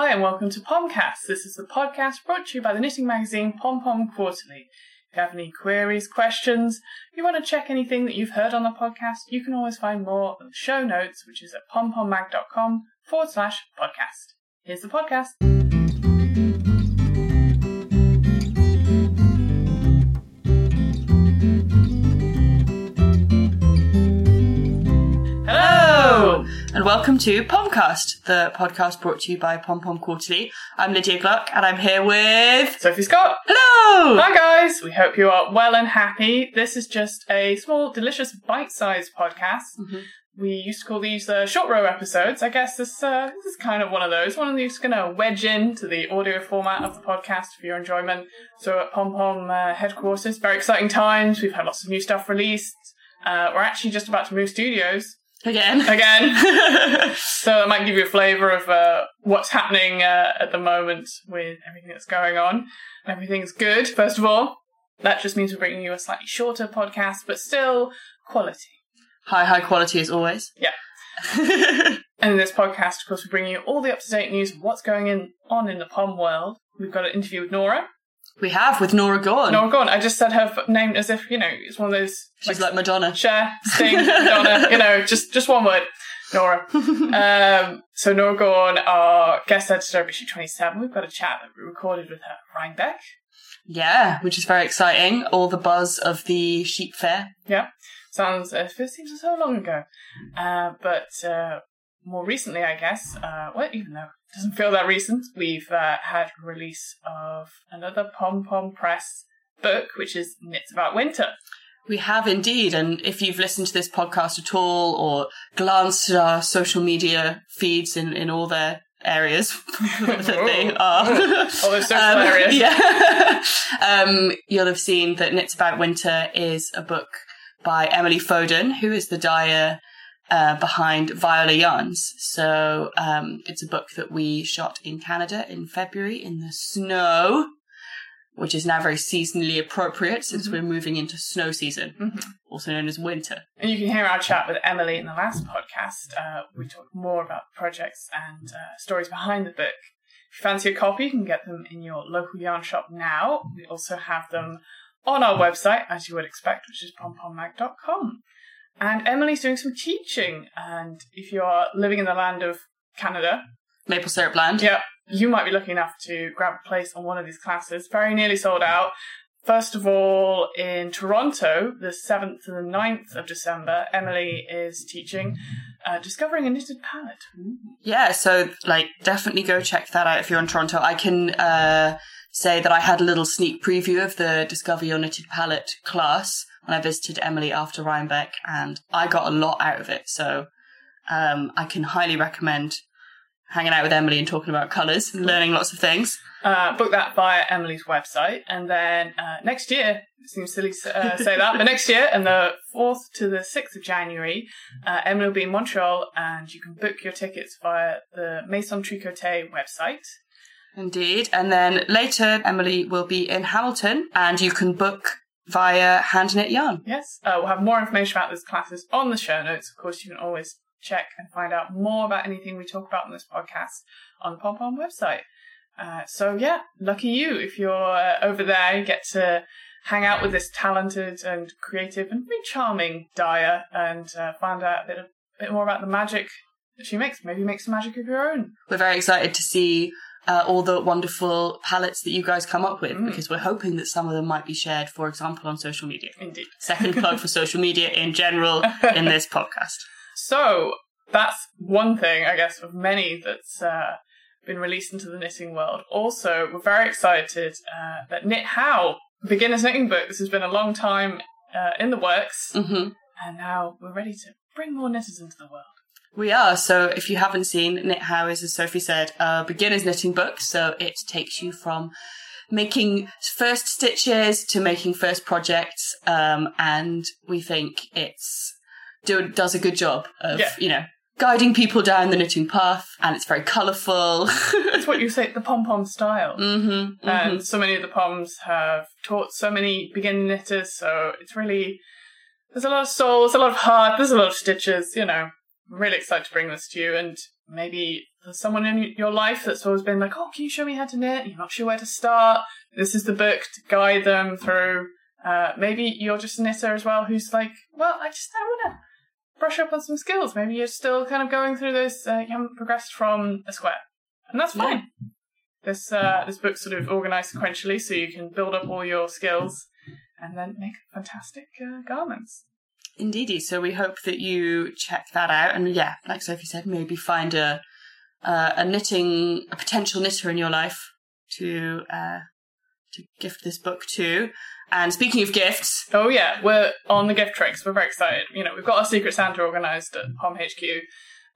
Hi, and welcome to Pomcast. This is the podcast brought to you by the knitting magazine Pom Pom Quarterly. If you have any queries, questions, you want to check anything that you've heard on the podcast, you can always find more at the show notes, which is at pompommag.com forward slash podcast. Here's the podcast. Welcome to Pomcast, the podcast brought to you by Pom Pom Quarterly. I'm Lydia Gluck, and I'm here with. Sophie Scott. Hello! Hi guys, we hope you are well and happy. This is just a small, delicious, bite-sized podcast. Mhm. We used to call these uh, short row episodes. I guess this uh, this is kind of one of those. One of these going to wedge into the audio format of the podcast for your enjoyment. So at Pom Pom uh, headquarters, very exciting times. We've had lots of new stuff released. Uh, we're actually just about to move studios Again. again. so that might give you a flavour of uh, what's happening uh, at the moment with everything that's going on. Everything's good, first of all. That just means we're bringing you a slightly shorter podcast, but still quality. high, high quality as always. Yeah. And in this podcast, of course, we bring you all the up-to-date news of what's going in, on in the POM world. We've got an interview with Norah. We have with Norah Gaughan. Norah, go on. I just said her name as if, you know, it's one of those... She's like Madonna. Cher, Sting, Madonna, you know, just just one word, Norah. um, so Norah Gaughan, our guest editor of issue 27, we've got a chat that we recorded with her, Rhinebeck. Yeah, which is very exciting. All the buzz of the sheep fair. Yeah, sounds, uh, it seems so long ago. Uh, but uh, more recently, I guess, uh, well, even though doesn't feel that recent, we've uh, had a release of another Pom Pom Press book, which is Knits About Winter. We have indeed, and if you've listened to this podcast at all or glanced at our social media feeds in, in all their areas that they are. All those social Um, areas. Yeah. um, you'll have seen that Knits About Winter is a book by Emily Foden, who is the dyer uh, behind Viola Yarns. So um, it's a book that we shot in Canada in February in the snow, which is now very seasonally appropriate since we're moving into snow season, Mhm. also known as winter. And you can hear our chat with Emily in the last podcast. Uh, we talk more about projects and uh, stories behind the book. If you fancy a copy, you can get them in your local yarn shop now. We also have them on our website, as you would expect, which is pompommag.com. And Emily's doing some teaching. And if you are living in the land of Canada, Maple syrup land. yeah, you might be lucky enough to grab a place on one of these classes. Very nearly sold out. First of all, in Toronto, the 7th and the 9th of December, Emily is teaching uh, Discovering a Knitted Palette. Yeah, so like definitely go check that out if you're in Toronto. I can uh, say that I had a little sneak preview of the Discover Your Knitted Palette class when I visited Emily after Rhinebeck, and I got a lot out of it. So um, I can highly recommend hanging out with Emily and talking about colours and learning lots of things. Uh, book that via Emily's website. And then uh, next year, it seems silly to uh, say that, but next year, and the 4th to the 6th of January, uh, Emily will be in Montreal, and you can book your tickets via the Maison Tricoté website. Indeed. And then later, Emily will be in Hamilton, and you can book via Hand Knit Yarn. Yes, uh, we'll have more information about those classes on the show notes. Of course, you can always check and find out more about anything we talk about on this podcast on the Pom Pom website. Uh, so yeah, lucky you if you're uh, over there. You get to hang out with this talented and creative and very charming dyer and uh, find out a bit, of, bit more about the magic that she makes. Maybe make some magic of your own. We're very excited to see uh, all the wonderful palettes that you guys come up with Mm. because we're hoping that some of them might be shared, for example, on social media. Indeed. Second plug for social media in general in this podcast. So that's one thing, I guess, of many that's uh, been released into the knitting world. Also, we're very excited uh, that Knit How, beginner's knitting book, this has been a long time uh, in the works, hmm and now we're ready to bring more knitters into the world. We are. So if you haven't seen Knit How is, as Sophie said, a beginner's knitting book. So it takes you from making first stitches to making first projects. Um, and we think it's do, does a good job of, Yeah. you know, guiding people down the knitting path. And it's very colourful. It's what you say, the pom pom style. mm-hmm, And so many of the poms have taught so many beginner knitters, so it's really there's a lot of soul, there's a lot of heart, there's a lot of stitches, you know. I'm really excited to bring this to you and maybe there's someone in your life that's always been like, oh, can you show me how to knit? You're not sure where to start. This is the book to guide them through. Uh, maybe you're just a knitter as well who's like, well, I just I want to brush up on some skills. Maybe you're still kind of going through this. Uh, you haven't progressed from a square, and that's fine. Yeah. This uh, this book's sort of organized sequentially, so you can build up all your skills and then make fantastic uh, garments. Indeedy. So we hope that you check that out, and yeah, like Sophie said, maybe find a uh, a knitting, a potential knitter in your life to uh, to gift this book to. And speaking of gifts, oh yeah, we're on the gift tricks. We're very excited. You know, we've got our Secret Santa organised at Pom HQ,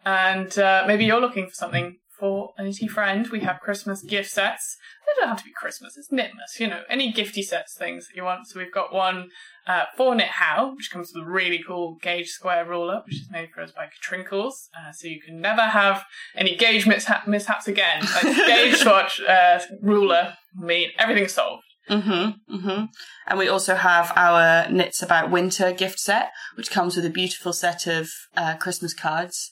and uh, maybe you're looking for something for a nitty friend. We have Christmas gift sets. They don't have to be Christmas. It's Knitmas. You know, any gifty sets things that you want. So we've got one uh, for Knit How, which comes with a really cool gauge square ruler, which is made for us by Trinkles. Uh, so you can never have any gauge mishap- mishaps again. Like gauge swatch uh, ruler mean everything's solved. Mm-hmm, mm-hmm. And we also have our Knits About Winter gift set, which comes with a beautiful set of uh, Christmas cards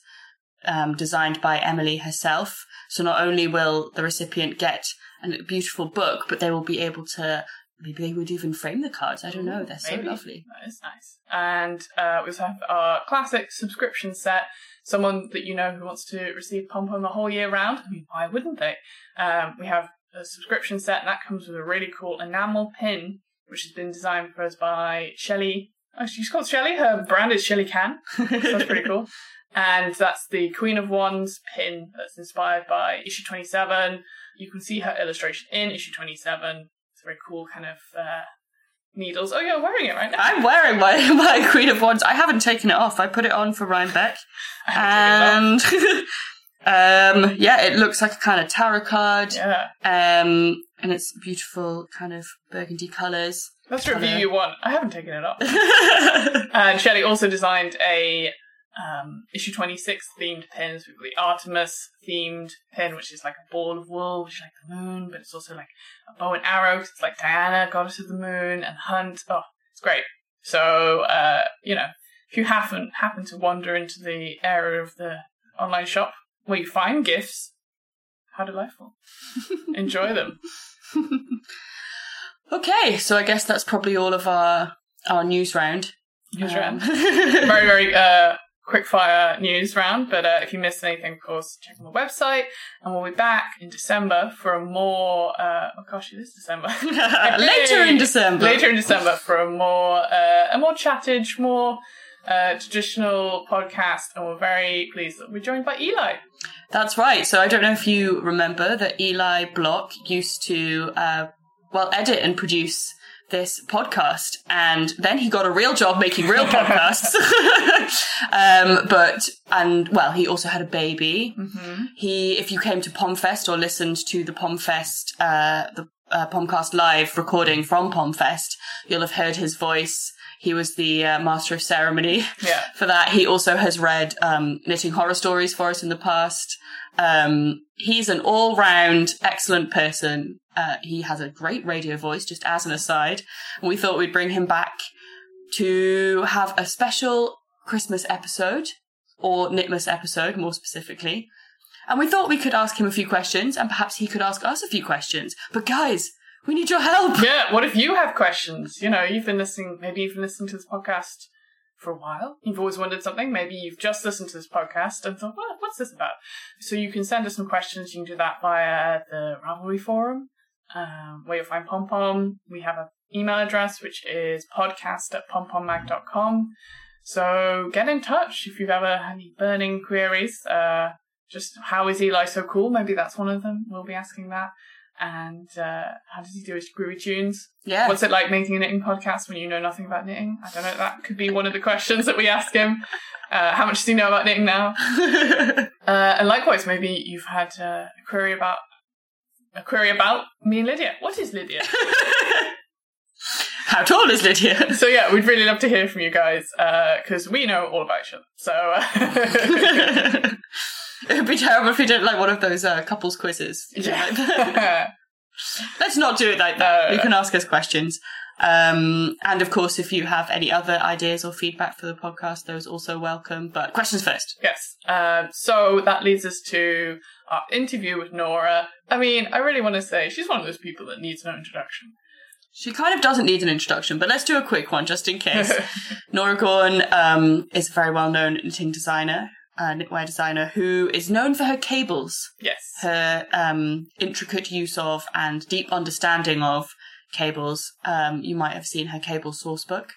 um, designed by Emily herself. So not only will the recipient get a beautiful book, but they will be able to maybe they would even frame the cards. I don't know. They're maybe. so lovely. That is nice. And uh, we also have our classic subscription set. Someone that you know who wants to receive pom pom the whole year round. I mean, why wouldn't they? Um, we have a subscription set, and that comes with a really cool enamel pin, which has been designed for us by Shelley. Oh, she's called Shelley. Her brand is Shelley Can. so that's pretty cool. And that's the Queen of Wands pin that's inspired by issue 27. You can see her illustration in issue 27. It's a very cool kind of uh, needles. Oh, you're wearing it right now. I'm wearing my, my Queen of Wands. I haven't taken it off. I put it on for Rhinebeck. and um, yeah, it looks like a kind of tarot card. Yeah. Um, and it's beautiful kind of burgundy colours. That's the review you want. I haven't taken it off. and Shelley also designed a um, issue 26 themed pins. We've got the Artemis themed pin, which is like a ball of wool, which is like the moon, but it's also like a bow and arrow. It's like Diana, goddess of the moon, and Hunt. Oh, it's great. So, uh, you know, if you happen happen to wander into the area of the online shop where you find gifts, how delightful! Enjoy them. okay, so I guess that's probably all of our our news round. News um, round. very, very uh, quick fire news round. But uh, if you missed anything, of course, check on the website. And we'll be back in December for a more, uh, oh gosh, it is December. later in December. Later in December for a more, uh, a more chattage, more uh, traditional podcast. And we're very pleased that we're joined by Eli. That's right. So I don't know if you remember that Eli Block used to, uh, well, edit and produce this podcast and then he got a real job making real podcasts um, but and well he also had a baby mm-hmm. he if you came to pomfest or listened to the pomfest uh, the uh, pomcast live recording from pomfest you'll have heard his voice he was the uh, master of ceremony yeah. for that he also has read um, knitting horror stories for us in the past um, he's an all-round excellent person. Uh, he has a great radio voice, just as an aside. We thought we'd bring him back to have a special Christmas episode, or Knitmas episode, more specifically. And we thought we could ask him a few questions, and perhaps he could ask us a few questions. But guys, we need your help. Yeah, what if you have questions? You know, you've been listening, maybe you've been listening to this podcast for a while. You've always wondered something. Maybe you've just listened to this podcast and thought, what, what's this about? So you can send us some questions. You can do that via the Ravelry forum, um, where you'll find Pom Pom. We have an email address, which is podcast at pompommag.com. So get in touch if you've ever had any burning queries. Uh, just how is Eli so cool? Maybe that's one of them. We'll be asking that and uh, how does he do his groovy tunes? Yeah. What's it like making a knitting podcast when you know nothing about knitting? I don't know. That could be one of the questions that we ask him. Uh, how much does he know about knitting now? uh, and likewise, maybe you've had uh, a query about a query about me and Lydia. What is Lydia? How tall is Lydia? So yeah, we'd really love to hear from you guys because uh, we know all about each other. So. Uh, It'd be terrible if we did like one of those uh, couples quizzes. Yeah. Let's not do it like that. You can ask us questions. Um, and of course, if you have any other ideas or feedback for the podcast, those also welcome. But questions first. Yes. Um, so that leads us to our interview with Norah. I mean, I really want to say she's one of those people that needs no introduction. She kind of doesn't need an introduction, but let's do a quick one just in case. Norah Gaughan um, is a very well known knitting designer, uh, knitwear designer, who is known for her cables, yes. her um, intricate use of and deep understanding of cables. Um, you might have seen her cable source book.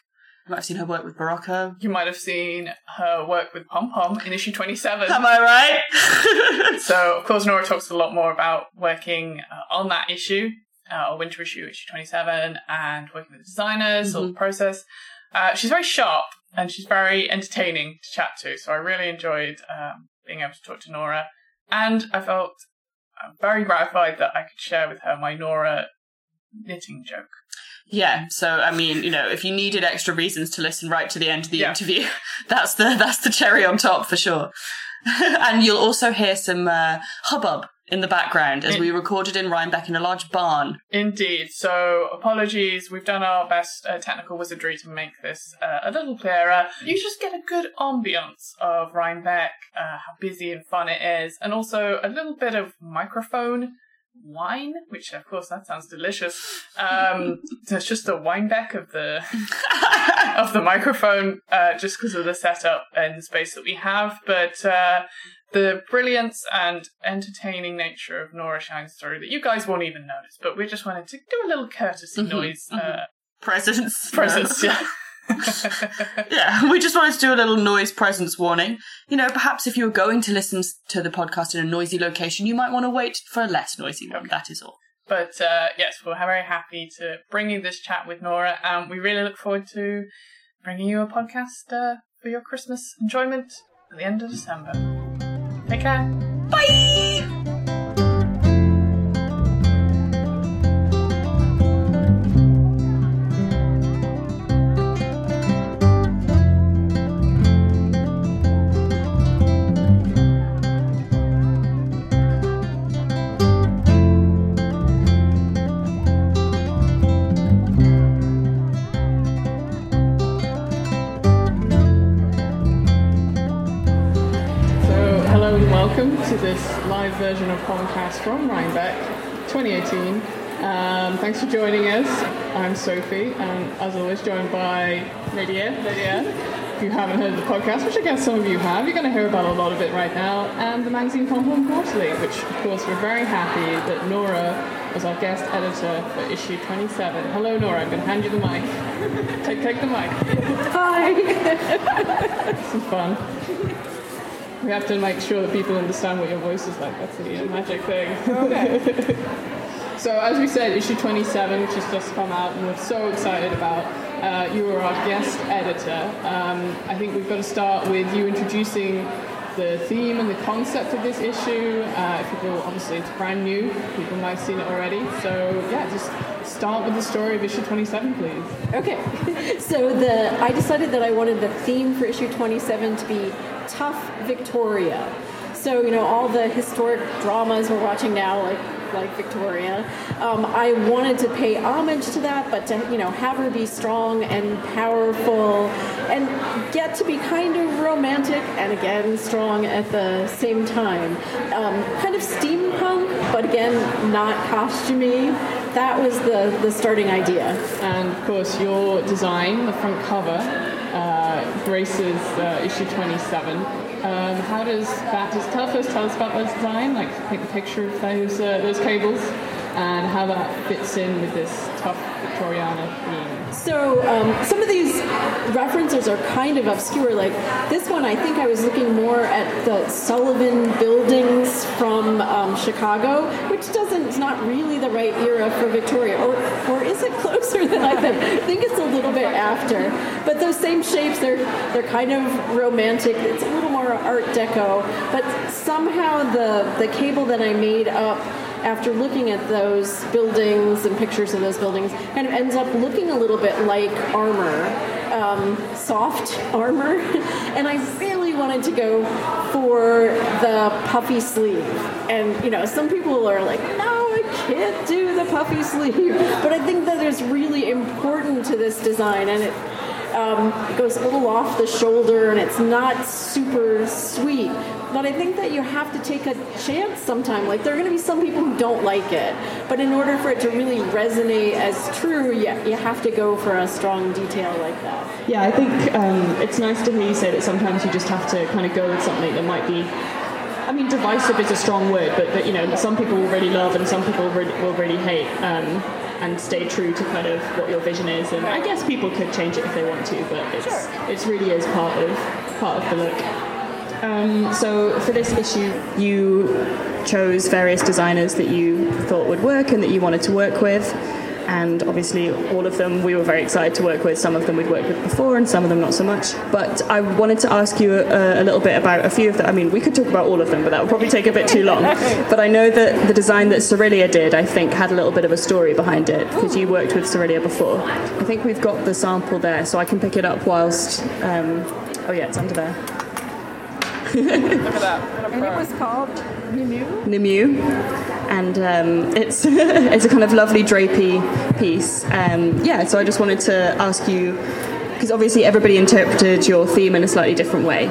You might have seen her work with Berroco. You might have seen her work with Pom Pom in issue 27. Am I right? So, of course, Norah talks a lot more about working uh, on that issue, uh, or winter issue, issue 27, and working with designers, all the process. Uh, she's very sharp and she's very entertaining to chat to. So I really enjoyed um, being able to talk to Norah. And I felt uh, very gratified that I could share with her my Norah knitting joke. Yeah, so I mean, you know, if you needed extra reasons to listen right to the end of the Yeah. interview, that's the that's the cherry on top for sure. and you'll also hear some uh, hubbub in the background as we recorded in Rhinebeck in a large barn. Indeed. So apologies. We've done our best uh, technical wizardry to make this uh, a little clearer. You just get a good ambience of Rhinebeck, uh, how busy and fun it is, and also a little bit of microphone wine, which of course that sounds delicious. Um, it's just a Winebeck of the of the microphone, uh, just because of the setup and the space that we have. But uh, the brilliance and entertaining nature of Norah shines through that you guys won't even notice. But we just wanted to do a little courtesy Mhm, noise uh, Presents. presence. Yeah. yeah, we just wanted to do a little noise presence warning. You know, perhaps if you were going to listen to the podcast in a noisy location, you might want to wait for a less noisy one. That is all. But uh, yes, we're very happy to bring you this chat with Norah, and we really look forward to bringing you a podcast uh, for your Christmas enjoyment at the end of December. Take care. Bye! This live version of Pomcast from Rhinebeck 2018. Um, thanks for joining us. I'm Sophie, and as always, joined by Lydia. Lydia, if you haven't heard of the podcast, which I guess some of you have, you're going to hear about a lot of it right now, and the magazine Pom Quarterly, which, of course, we're very happy that Norah was our guest editor for issue 27. Hello, Norah. I'm going to hand you the mic. take, take the mic. Hi. This is fun. We have to make sure that people understand what your voice is like. That's the uh, magic thing. Okay. so, as we said, issue 27, which has just come out, and we're so excited about. Uh, you are our guest editor. Um, I think we've got to start with you introducing the theme and the concept of this issue. Uh, if people, obviously, it's brand new. People might have seen it already. So, yeah, just start with the story of issue 27, please. Okay. So the I decided that I wanted the theme for issue 27 to be tough Victoria. So you know all the historic dramas we're watching now, like like Victoria. Um, I wanted to pay homage to that, but to you know have her be strong and powerful, and get to be kind of romantic and again strong at the same time. Um, kind of steampunk, but again not costumey. That was the the starting idea. And of course, your design, the front cover, uh, graces uh, issue 27. Um, how does that tell us, tell us about those design? Like, take a picture of those uh, those cables and how that fits in with this tough Victoriana theme. So um, some of these references are kind of obscure. Like this one, I think I was looking more at the Sullivan buildings from um, Chicago, which doesn't, it's not really the right era for Victoria, or or is it closer than I think? I think it's a little bit after. But those same shapes, they're they're kind of romantic. It's a little more Art Deco, but somehow the the cable that I made up after looking at those buildings and pictures of those buildings, kind of ends up looking a little bit like armor, um, soft armor. and I really wanted to go for the puffy sleeve. And, you know, some people are like, no, I can't do the puffy sleeve. But I think that is really important to this design. And it, um, it goes a little off the shoulder and it's not super sweet. But I think that you have to take a chance sometime. Like, there are going to be some people who don't like it. But in order for it to really resonate as true, you, you have to go for a strong detail like that. Yeah, I think um, it's nice to hear you say that sometimes you just have to kind of go with something that might be I mean, divisive is a strong word, but that you know, some people will really love and some people really, will really hate, um, and stay true to kind of what your vision is. And I guess people could change it if they want to, but it's it really is part of part of the look. Um, so for this issue, you chose various designers that you thought would work and that you wanted to work with. And obviously, all of them we were very excited to work with. Some of them we'd worked with before, and some of them not so much. But I wanted to ask you a, a little bit about a few of them. I mean, we could talk about all of them, but that would probably take a bit too long. But I know that the design that Cirilia did, I think, had a little bit of a story behind it because you worked with Cirilia before. I think we've got the sample there, so I can pick it up whilst. Um, oh yeah, it's under there. Look at that. And it was called Mimu. Nimu, and um, it's it's a kind of lovely drapey piece. Um, yeah, so I just wanted to ask you because obviously everybody interpreted your theme in a slightly different way.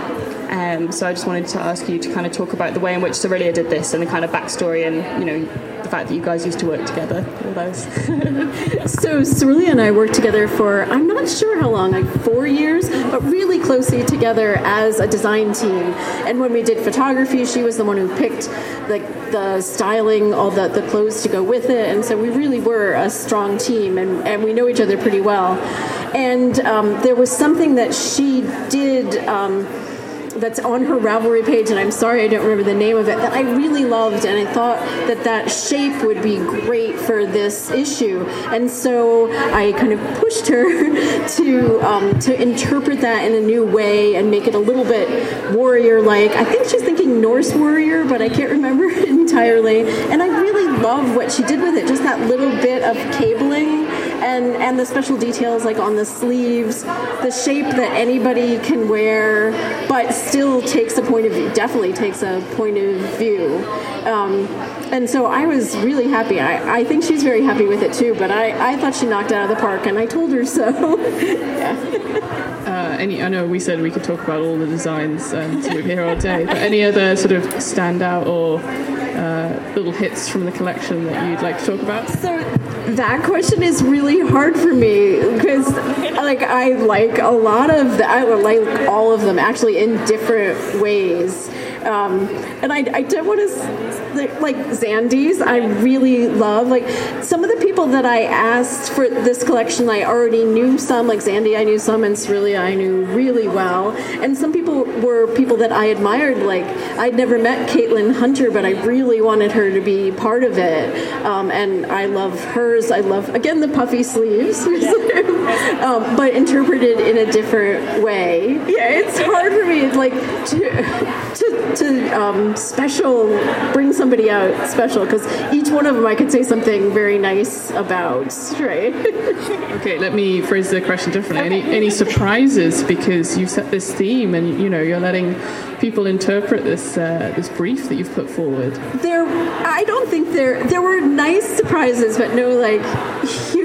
Um, so I just wanted to ask you to kind of talk about the way in which Cirilia did this and the kind of backstory and you know the fact that you guys used to work together. All those. So Cirilia and I worked together for I'm not sure how long, like four years, but really closely together as a design team. And when we did photography, she was the one who picked like the styling, all the, the clothes to go with it. And so we really were a strong team and, and we know each other pretty well. And um, there was something that she did um, that's on her Ravelry page, and I'm sorry I don't remember the name of it, that I really loved, and I thought that that shape would be great for this issue. And so I kind of pushed her to um, to interpret that in a new way and make it a little bit warrior-like. I think she's thinking Norse warrior, but I can't remember entirely. And I really love what she did with it, just that little bit of cabling and and the special details like on the sleeves, the shape that anybody can wear, but still takes a point of view. Definitely takes a point of view. Um, and so I was really happy. I, I think she's very happy with it too. But I, I thought she knocked it out of the park, and I told her so. Uh, any, I know we said we could talk about all the designs, um, so we'd be here all day. But any other sort of standout or uh, little hits from the collection that you'd like to talk about? So that question is really hard for me because like I like a lot of the, I like all of them actually in different ways. Um, and I, I don't want to like Xandy's. I really love like some of the people that I asked for this collection. I already knew some, like Zandy. I knew some, and Cirilia I knew really well. And some people were people that I admired. Like I'd never met Caitlin Hunter, but I really wanted her to be part of it. Um, and I love hers. I love again the puffy sleeves, um, but interpreted in a different way. Yeah, it's hard for me like to to, to um, special bring somebody out special because each one of them I could say something very nice about. Right. Okay, let me phrase the question differently. Any any surprises because you set this theme and you know you're letting people interpret this uh, this brief that you've put forward. there, I don't think there there were nice surprises, but no like huge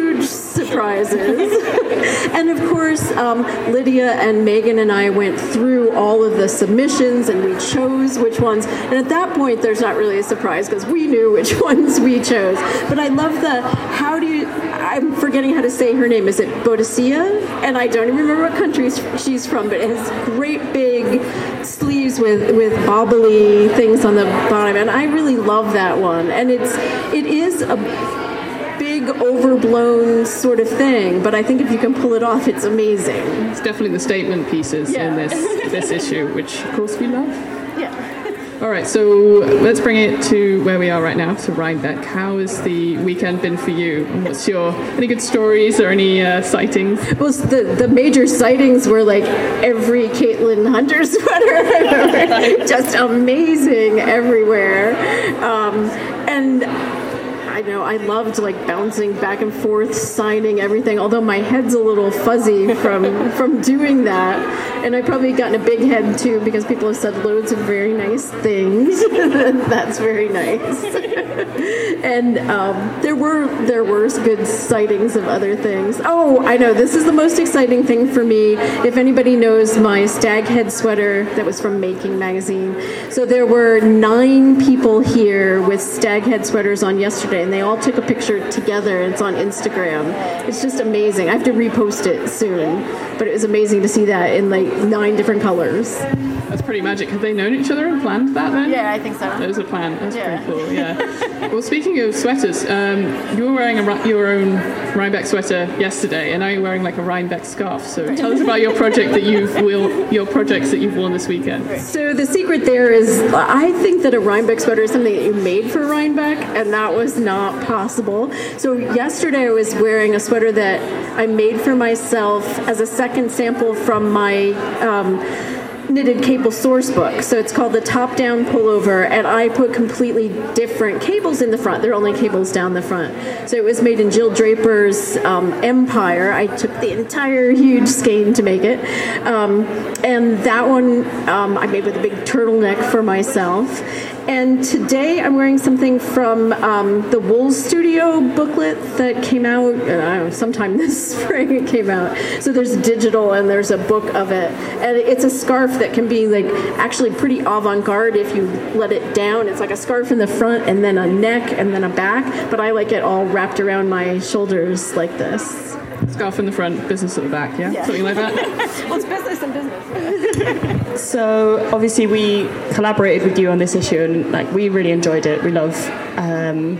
surprises. and of course, um, Lydia and Megan and I went through all of the submissions and we chose which ones. And at that point, there's not really a surprise because we knew which ones we chose. But I love the how do you? I'm forgetting how to say her name. Is it Bodicea? And I don't even remember what country she's from, but it has great big sleeves with with bobbly things on the bottom, and I really love that one. And it's it is a big overblown sort of thing, but I think if you can pull it off, it's amazing. It's definitely the statement pieces Yeah. in this this issue, which of course we love. Yeah. All right, so let's bring it to where we are right now, to Rhinebeck. How has the weekend been for you? And What's your any good stories or any uh, sightings? Well, the the major sightings were like every Caitlin Hunter sweater just amazing everywhere, um, and. I know I loved like bouncing back and forth, signing everything. Although my head's a little fuzzy from from doing that, and I probably gotten a big head too because people have said loads of very nice things. That's very nice. and um, there were there were good sightings of other things. Oh, I know this is the most exciting thing for me. If anybody knows my stag head sweater that was from Making magazine, so there were nine people here with stag head sweaters on yesterday, and they all took a picture together. It's on Instagram. It's just amazing. I have to repost it soon, but it was amazing to see that in like nine different colors. That's pretty magic. Have they known each other and planned that then? Yeah, I think so. That was a plan. That's Yeah. pretty cool. Yeah. well, speaking of sweaters, um, you were wearing a, your own Rhinebeck sweater yesterday, and now you're wearing like a Rhinebeck scarf. So tell us about your project that you've will your projects that you've worn this weekend. So the secret there is, I think that a Rhinebeck sweater is something that you made for Rhinebeck, and that was not possible. So yesterday I was wearing a sweater that I made for myself as a second sample from my. Um, knitted cable source book. So it's called the top down pullover and i put completely different cables in the front. There are only cables down the front. So it was made in jill draper's um, empire. I took the entire huge skein to make it. Um, and that one um, i made with a big turtleneck for myself and today I'm wearing something from um, the Wool Studio booklet that came out, uh, know, sometime this spring it came out. So there's digital and there's a book of it. And it's a scarf that can be like actually pretty avant garde if you let it down. It's like a scarf in the front and then a neck and then a back. But I like it all wrapped around my shoulders like this. Scarf in the front, business at the back. Yeah, Yeah. something like that. Well, it's business and business. So obviously we collaborated with you on this issue, and like we really enjoyed it. We love um,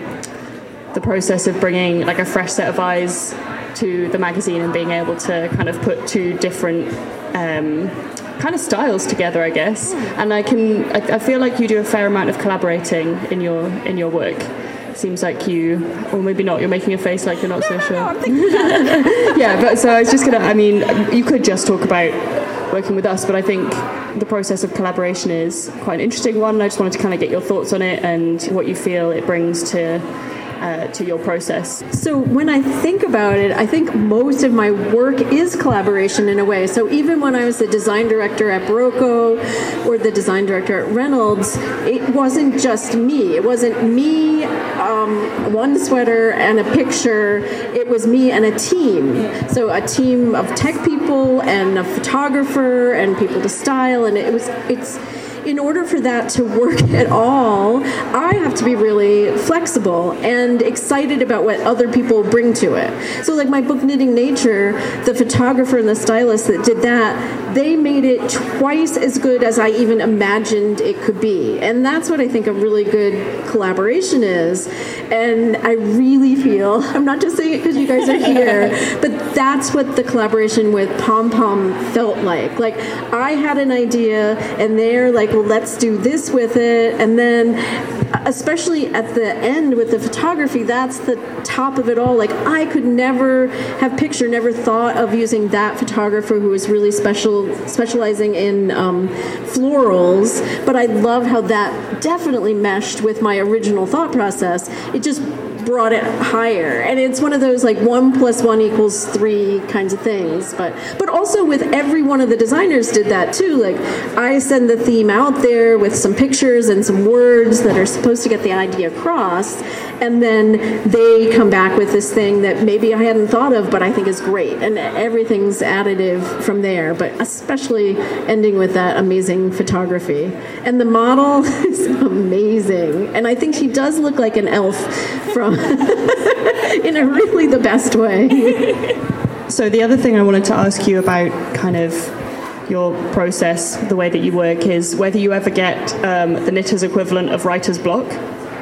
the process of bringing like a fresh set of eyes to the magazine and being able to kind of put two different. Um, kind of styles together i guess and i can I, I feel like you do a fair amount of collaborating in your in your work seems like you or maybe not you're making a face like you're not so sure yeah, but so I was just gonna. I mean, you could just talk about working with us, but I think the process of collaboration is quite an interesting one. I just wanted to kind of get your thoughts on it and what you feel it brings to uh, to your process. So when I think about it, I think most of my work is collaboration in a way. So even when I was the design director at Berroco or the design director at Reynolds, it wasn't just me. It wasn't me, um, one sweater and a picture. It was me and a team. So a team of tech people and a photographer and people to style, and it was it's in order for that to work at all, I have to be really flexible and excited about what other people bring to it. So, like my book Knitting Nature, the photographer and the stylist that did that, they made it twice as good as I even imagined it could be. And that's what I think a really good collaboration is. And I really feel, I'm not just saying it because you guys are here, but that's what the collaboration with Pom Pom felt like. Like, I had an idea, and they're like, well, let's do this with it. And then, especially at the end with the photography, that's the top of it all. Like, I could never have pictured, never thought of using that photographer who was really special, specializing in um, florals. But I love how that definitely meshed with my original thought process. It just brought it higher. And it's one of those like one plus one equals three kinds of things. But but also with every one of the designers did that too. Like i send the theme out there with some pictures and some words that are supposed to get the idea across. And then they come back with this thing that maybe i hadn't thought of but i think is great. And everything's additive from there but especially ending with that amazing photography. And the model is amazing. And i think she does look like an elf from in a really the best way. So the other thing I wanted to ask you about, kind of your process, the way that you work, is whether you ever get um, the knitter's equivalent of writer's block.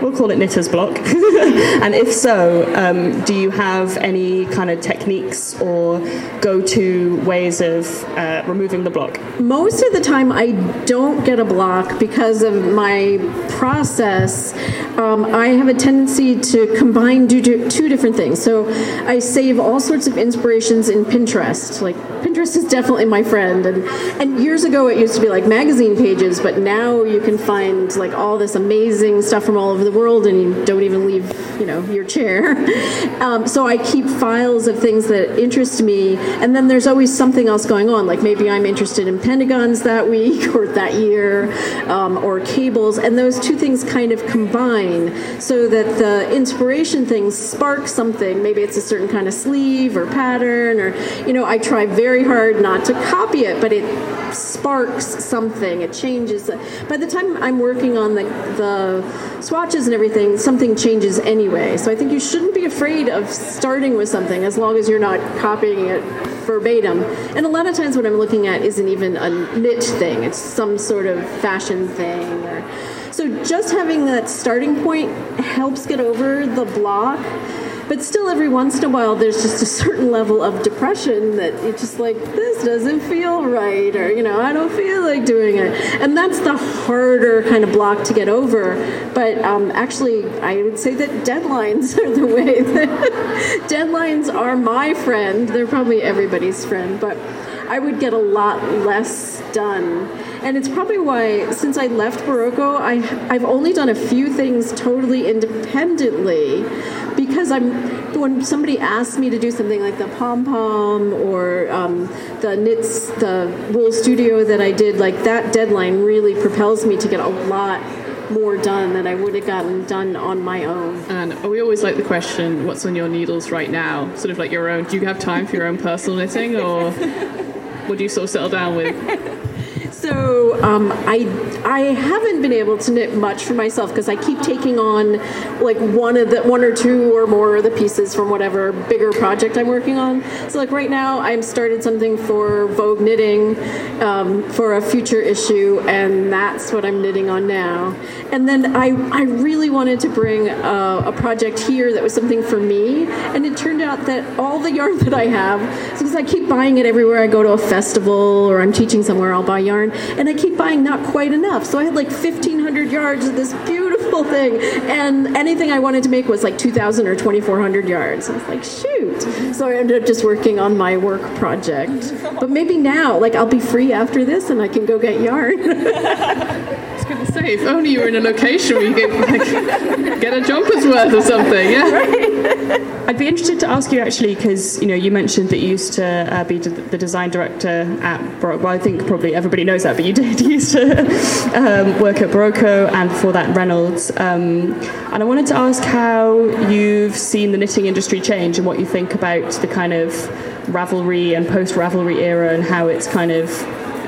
We'll call it knitter's block. and if so, um, do you have any kind of techniques or go-to ways of uh, removing the block? Most of the time, I don't get a block because of my process. Um, I have a tendency to combine two different things. So I save all sorts of inspirations in Pinterest. Like Pinterest is definitely my friend, and and years ago it used to be like magazine pages, but now you can find like all this amazing stuff from all over the world, and you don't even leave you know your chair. um, so I keep files of things that interest me, and then there's always something else going on. Like maybe I'm interested in pentagons that week or that year, um, or cables, and those two things kind of combine so that the inspiration things spark something. Maybe it's a certain kind of sleeve or pattern, or you know, I try very hard not to copy it, but it sparks something. It changes. By the time I'm working on the the swatches and everything, something changes anyway. So I think you shouldn't be afraid of starting with something as long as you're not copying it verbatim. And a lot of times, what I'm looking at isn't even a knit thing. It's some sort of fashion thing or. So just having that starting point helps get over the block but still, every once in a while, there's just a certain level of depression that it's just like, this doesn't feel right, or, you know, I don't feel like doing it. And that's the harder kind of block to get over. But um, actually, I would say that deadlines are the way that deadlines are my friend. They're probably everybody's friend, but I would get a lot less done. And it's probably why, since I left Berroco, I, I've only done a few things totally independently because I'm when somebody asks me to do something like the pom pom or um, the knits the wool studio that I did, like that deadline really propels me to get a lot more done than I would have gotten done on my own. And we always like the question, "What's on your needles right now?" Sort of like your own. Do you have time for your own personal knitting, or would you sort of settle down with? So um, I I haven't been able to knit much for myself because I keep taking on like one of the one or two or more of the pieces from whatever bigger project I'm working on. So like right now I'm started something for Vogue Knitting um, for a future issue, and that's what I'm knitting on now. And then I I really wanted to bring a, a project here that was something for me, and it turned out that all the yarn that I have, because I keep buying it everywhere I go to a festival or I'm teaching somewhere, I'll buy yarn and I keep buying not quite enough. So I had like 1,500 yards of this beautiful thing, and anything I wanted to make was like 2,000 or 2,400 yards. I was like, shoot. So I ended up just working on my work project. But maybe now, like, I'll be free after this and I can go get yarn. going to say, if only you were in a location where you get, like, get a jumper's worth or something. Yeah. Right. I'd be interested to ask you actually, because you know you mentioned that you used to uh, be the design director at Berroco. Well, I think probably everybody knows that, but you did you used to um, work at Berroco and before that Reynolds. Um, and I wanted to ask how you've seen the knitting industry change and what you think about the kind of Ravelry and post Ravelry era and how it's kind of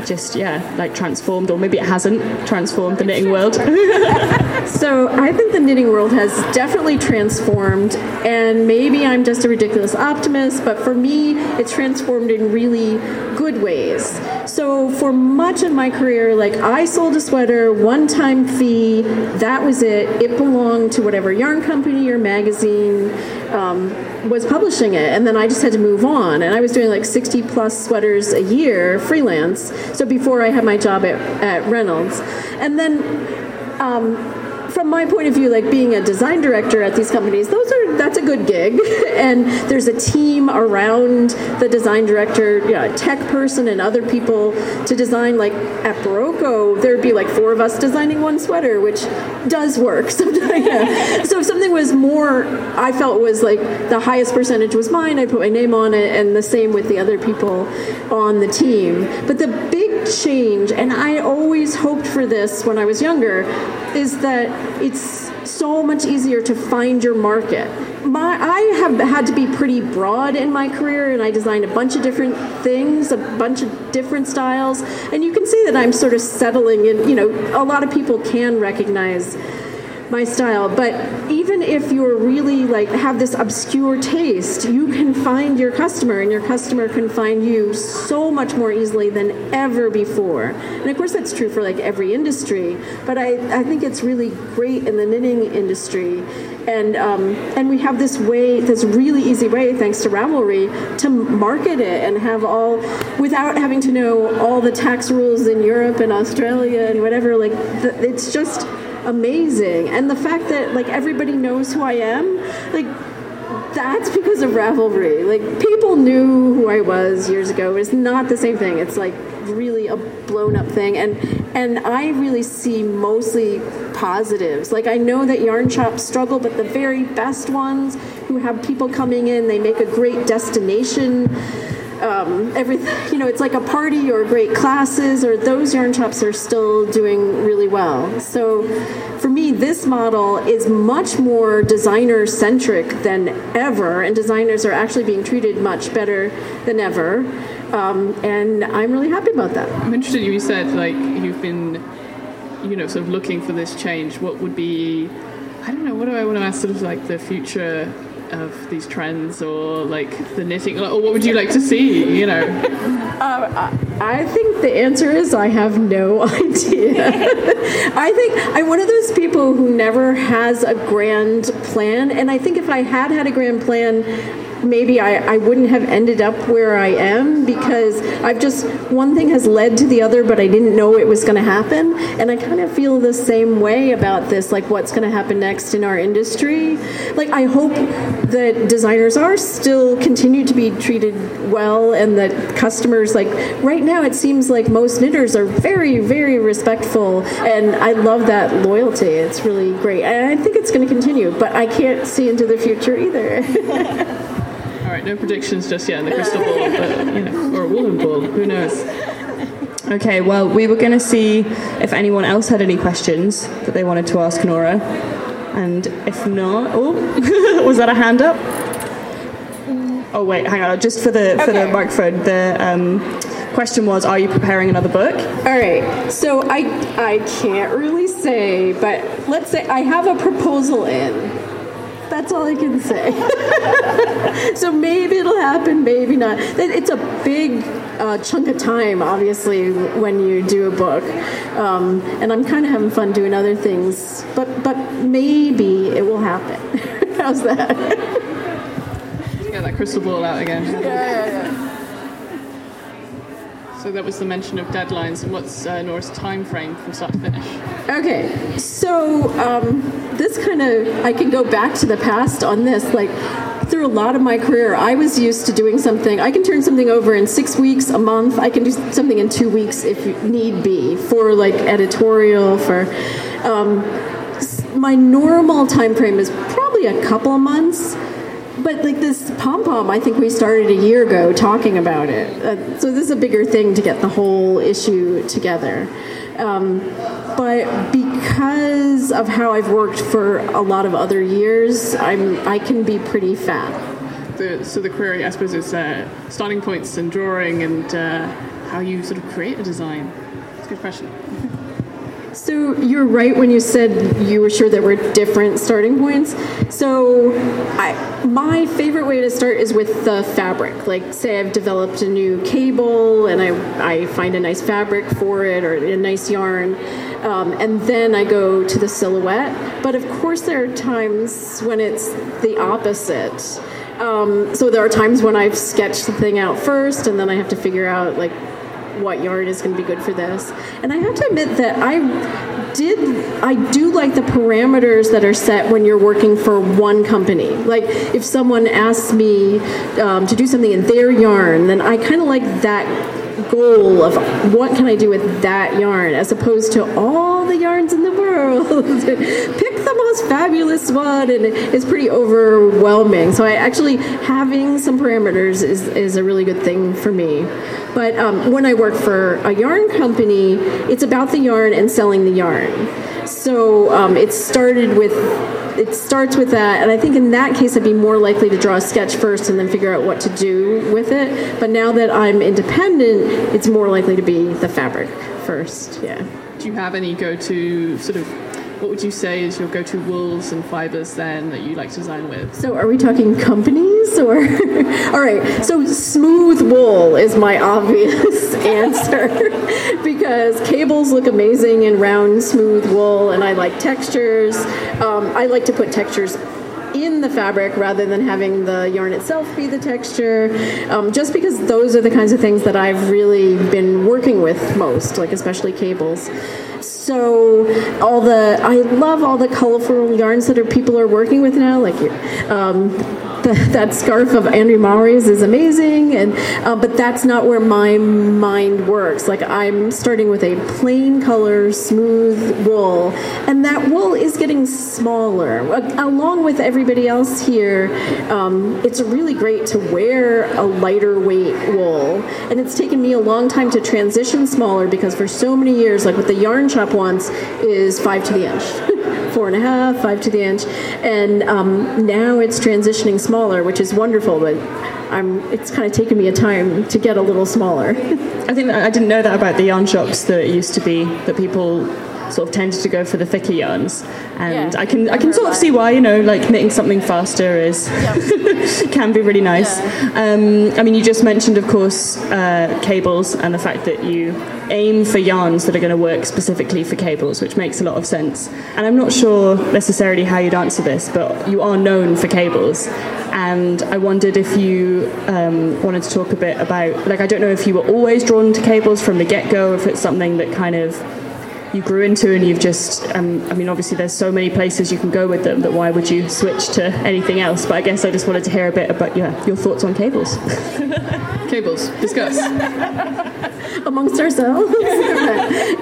just yeah like transformed or maybe it hasn't transformed the knitting world. So i think the knitting world has definitely transformed and maybe i'm just a ridiculous optimist but for me it's transformed in really good ways so for much of my career like i sold a sweater one time fee that was it. It belonged to whatever yarn company or magazine um, was publishing it. And then i just had to move on. And i was doing like 60 plus sweaters a year freelance. So before I had my job at, at Reynolds. And then um, from my point of view, like being a design director at these companies, those are that's a good gig, and there's a team around the design director, you know, tech person, and other people to design. Like at Berroco, there'd be like four of us designing one sweater, which does work sometimes. yeah. So if something was more, I felt was like the highest percentage was mine. I put my name on it, and the same with the other people on the team. But the big change, and I always hoped for this when I was younger, is that it's so much easier to find your market. My, I have had to be pretty broad in my career, and I designed a bunch of different things, a bunch of different styles, and you can see that I'm sort of settling in. You know, a lot of people can recognize my style. But even if you're really like have this obscure taste, you can find your customer, and your customer can find you so much more easily than ever before. And of course, that's true for like every industry. But I, I think it's really great in the knitting industry, and um, and we have this way, this really easy way, thanks to Ravelry, to market it and have all without having to know all the tax rules in Europe and Australia and whatever. Like the, it's just amazing. And the fact that like everybody knows who I am, like that's because of Ravelry. Like people knew who I was years ago. It's not the same thing. It's like really a blown up thing and and I really see mostly positives. Like I know that yarn shops struggle, but the very best ones who have people coming in, they make a great destination um, everything, you know, it's like a party or great classes, or those yarn shops are still doing really well. So for me, this model is much more designer centric than ever, and designers are actually being treated much better than ever. Um, and I'm really happy about that. I'm interested. You said like you've been, you know, sort of looking for this change. What would be, I don't know. What do I want to ask? Sort of like the future of these trends or like the knitting or what would you like to see you know? Uh, i think the answer is i have no idea. I think i'm one of those people who never has a grand plan and i think if i had had a grand plan maybe I, I wouldn't have ended up where I am because I've just, one thing has led to the other, but I didn't know it was going to happen. And I kind of feel the same way about this, like what's going to happen next in our industry. Like, I hope that designers are still continue to be treated well and that customers, like, right now it seems like most knitters are very, very respectful. And I love that loyalty. It's really great. And I think it's going to continue, but I can't see into the future either. All right, no predictions just yet in the crystal ball, but, you know, or a woolen ball, who knows? Okay, well, we were going to see if anyone else had any questions that they wanted to ask Norah. And if not, oh, was that a hand up? Oh wait, hang on. Just for the for the microphone, the um, question was: Are you preparing another book? All right. So I I can't really say, but let's say I have a proposal in. That's all I can say. so maybe it'll happen, maybe not. It's a big uh, chunk of time, obviously, when you do a book, um, and I'm kind of having fun doing other things. But but maybe it will happen. How's that? Get that crystal ball out again. Yeah, yeah, yeah. So that was the mention of deadlines, and what's uh, Norah's time frame from start to finish? Okay, so um, this kind of I can go back to the past on this. Like through a lot of my career, I was used to doing something. I can turn something over in six weeks, a month. I can do something in two weeks if need be for like editorial. For um, my normal time frame is probably a couple months but like this pom pom, I think we started a year ago talking about it. Uh, so this is a bigger thing to get the whole issue together. Um, but because of how I've worked for a lot of other years, I'm I can be pretty fat. The, so the query, I suppose, is uh, starting points and drawing and uh, how you sort of create a design. It's a good question. So you're right when you said you were sure there were different starting points. So I, my favorite way to start is with the fabric. Like say I've developed a new cable and I, I find a nice fabric for it or a nice yarn. Um, and then I go to the silhouette. But of course there are times when it's the opposite. Um, so there are times when I've sketched the thing out first and then I have to figure out like what yarn is going to be good for this. And I have to admit that I did I do like the parameters that are set when you're working for one company. Like if someone asks me um, to do something in their yarn, then I kind of like that goal of what can I do with that yarn as opposed to all the yarns in the world. The most fabulous one, and it's pretty overwhelming. So I actually having some parameters is is a really good thing for me. But um, when I work for a yarn company, it's about the yarn and selling the yarn. So um, it started with it starts with that, and I think in that case I'd be more likely to draw a sketch first and then figure out what to do with it. But now that I'm independent, it's more likely to be the fabric first. Yeah. Do you have any go-to sort of what would you say is your go-to wools and fibers then that you like to design with? So are we talking companies or? All right. So smooth wool is my obvious answer because cables look amazing in round, smooth wool, and I like textures. Um, I like to put textures in the fabric rather than having the yarn itself be the texture, um, just because those are the kinds of things that I've really been working with most, like especially cables all the I love all the colorful yarns that are people are working with now, like um, that scarf of Andrea Mowry's is amazing, and uh, but that's not where my mind works. Like I'm starting with a plain color, smooth wool, and that wool is getting smaller. Along with everybody else here, um, it's really great to wear a lighter weight wool, and it's taken me a long time to transition smaller because for so many years, like what the yarn shop wants is five to the inch. four and a half, five to the inch, and um, now it's transitioning smaller, which is wonderful. But I'm, it's kind of taken me a time to get a little smaller. I think I didn't know that about the yarn shops that used to be that people sort of tended to go for the thicker yarns, and yeah, I can I can sort of see why you know like knitting something faster is yep. can be really nice. Yeah. Um, I mean, you just mentioned, of course, uh, cables and the fact that you aim for yarns that are going to work specifically for cables, which makes a lot of sense. And I'm not sure necessarily how you'd answer this, but you are known for cables. And I wondered if you um, wanted to talk a bit about, like, I don't know if you were always drawn to cables from the get go, if it's something that kind of you grew into and you've just um, i mean obviously there's so many places you can go with them that why would you switch to anything else? But i guess i just wanted to hear a bit about yeah, your thoughts on cables. Cables discuss amongst ourselves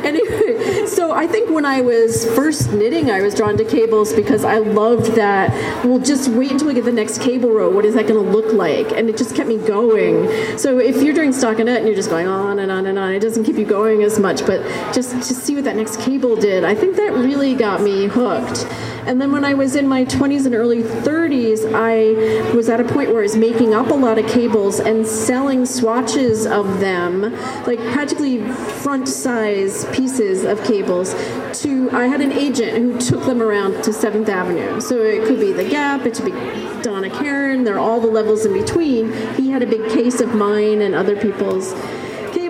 anyway so i think when i was first knitting i was drawn to cables because i loved that well just wait until we get the next cable row what is that going to look like and it just kept me going so if you're doing stockinette and you're just going on and on and on it doesn't keep you going as much but just to see what that next cable did. I think that really got me hooked. And then when I was in my 20s and early 30s, I was at a point where I was making up a lot of cables and selling swatches of them, like practically front size pieces of cables. To I had an agent who took them around to Seventh Avenue. So it could be the Gap, it could be Donna Karan. There are all the levels in between. He had a big case of mine and other people's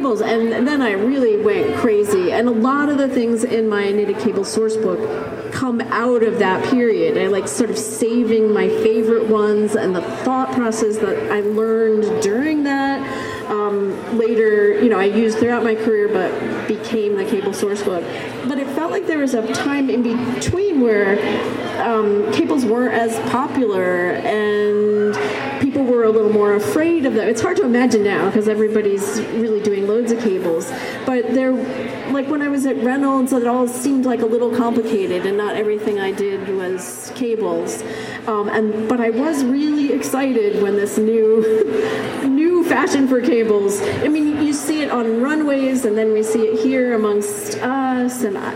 cables, and then I really went crazy. And a lot of the things in my knitted cable source book come out of that period. I like sort of saving my favorite ones and the thought process that I learned during that. Um, later, you know, I used throughout my career, but became the cable source book. But it felt like there was a time in between where um, cables weren't as popular and people were a little more afraid of them. It's hard to imagine now because everybody's really doing loads of cables. But they're like when I was at Reynolds, it all seemed like a little complicated, and not everything I did was cables. Um, and but I was really excited when this new new fashion for cables. I mean, you see it on runways, and then we see it here amongst us, and I,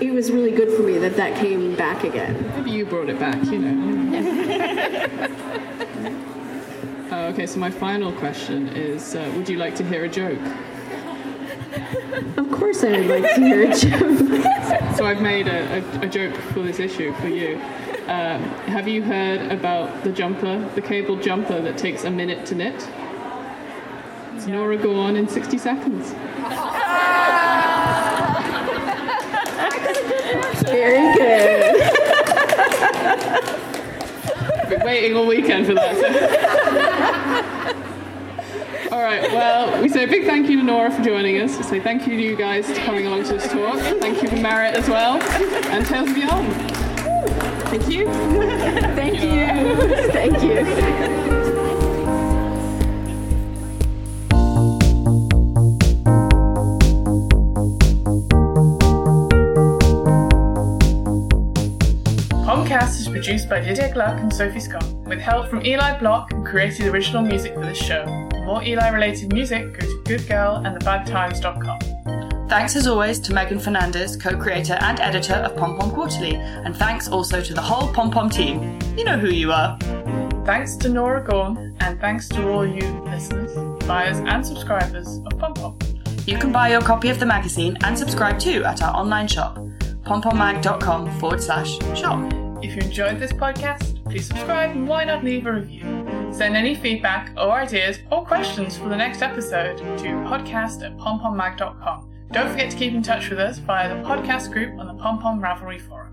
it was really good for me that that came back again. Maybe you brought it back, you know. Uh, okay, so my final question is uh, Would you like to hear a joke? Of course, I would like to hear a joke. so I've made a, a, a, joke for this issue for you. Um, have you heard about the jumper, the cable jumper that takes a minute to knit? It's Norah go on in 60 seconds. Very good. Been waiting all weekend for that. all right. Well, we say a big thank you to Norah for joining us. We say thank you to you guys for coming along to this talk. Thank you to Merritt as well, and Tales Beyond. Thank you. Thank you. Thank you. Podcast is produced by Lydia Gluck and Sophie Scott, with help from Eli Block, who created original music for this show. For more Eli related music, go to goodgirlandthebadtimes.com. Thanks as always to Meghan Fernandes, co creator and editor of Pom Pom Quarterly, and thanks also to the whole Pom Pom team. You know who you are. Thanks to Norah Gaughan, and thanks to all you listeners, buyers, and subscribers of Pom Pom. You can buy your copy of the magazine and subscribe too at our online shop, pompommag.com forward slash shop. If you enjoyed this podcast, please subscribe and why not leave a review? Send any feedback or ideas or questions for the next episode to podcast at pompommag.com. Don't forget to keep in touch with us via the podcast group on the Pom Pom Ravelry Forum.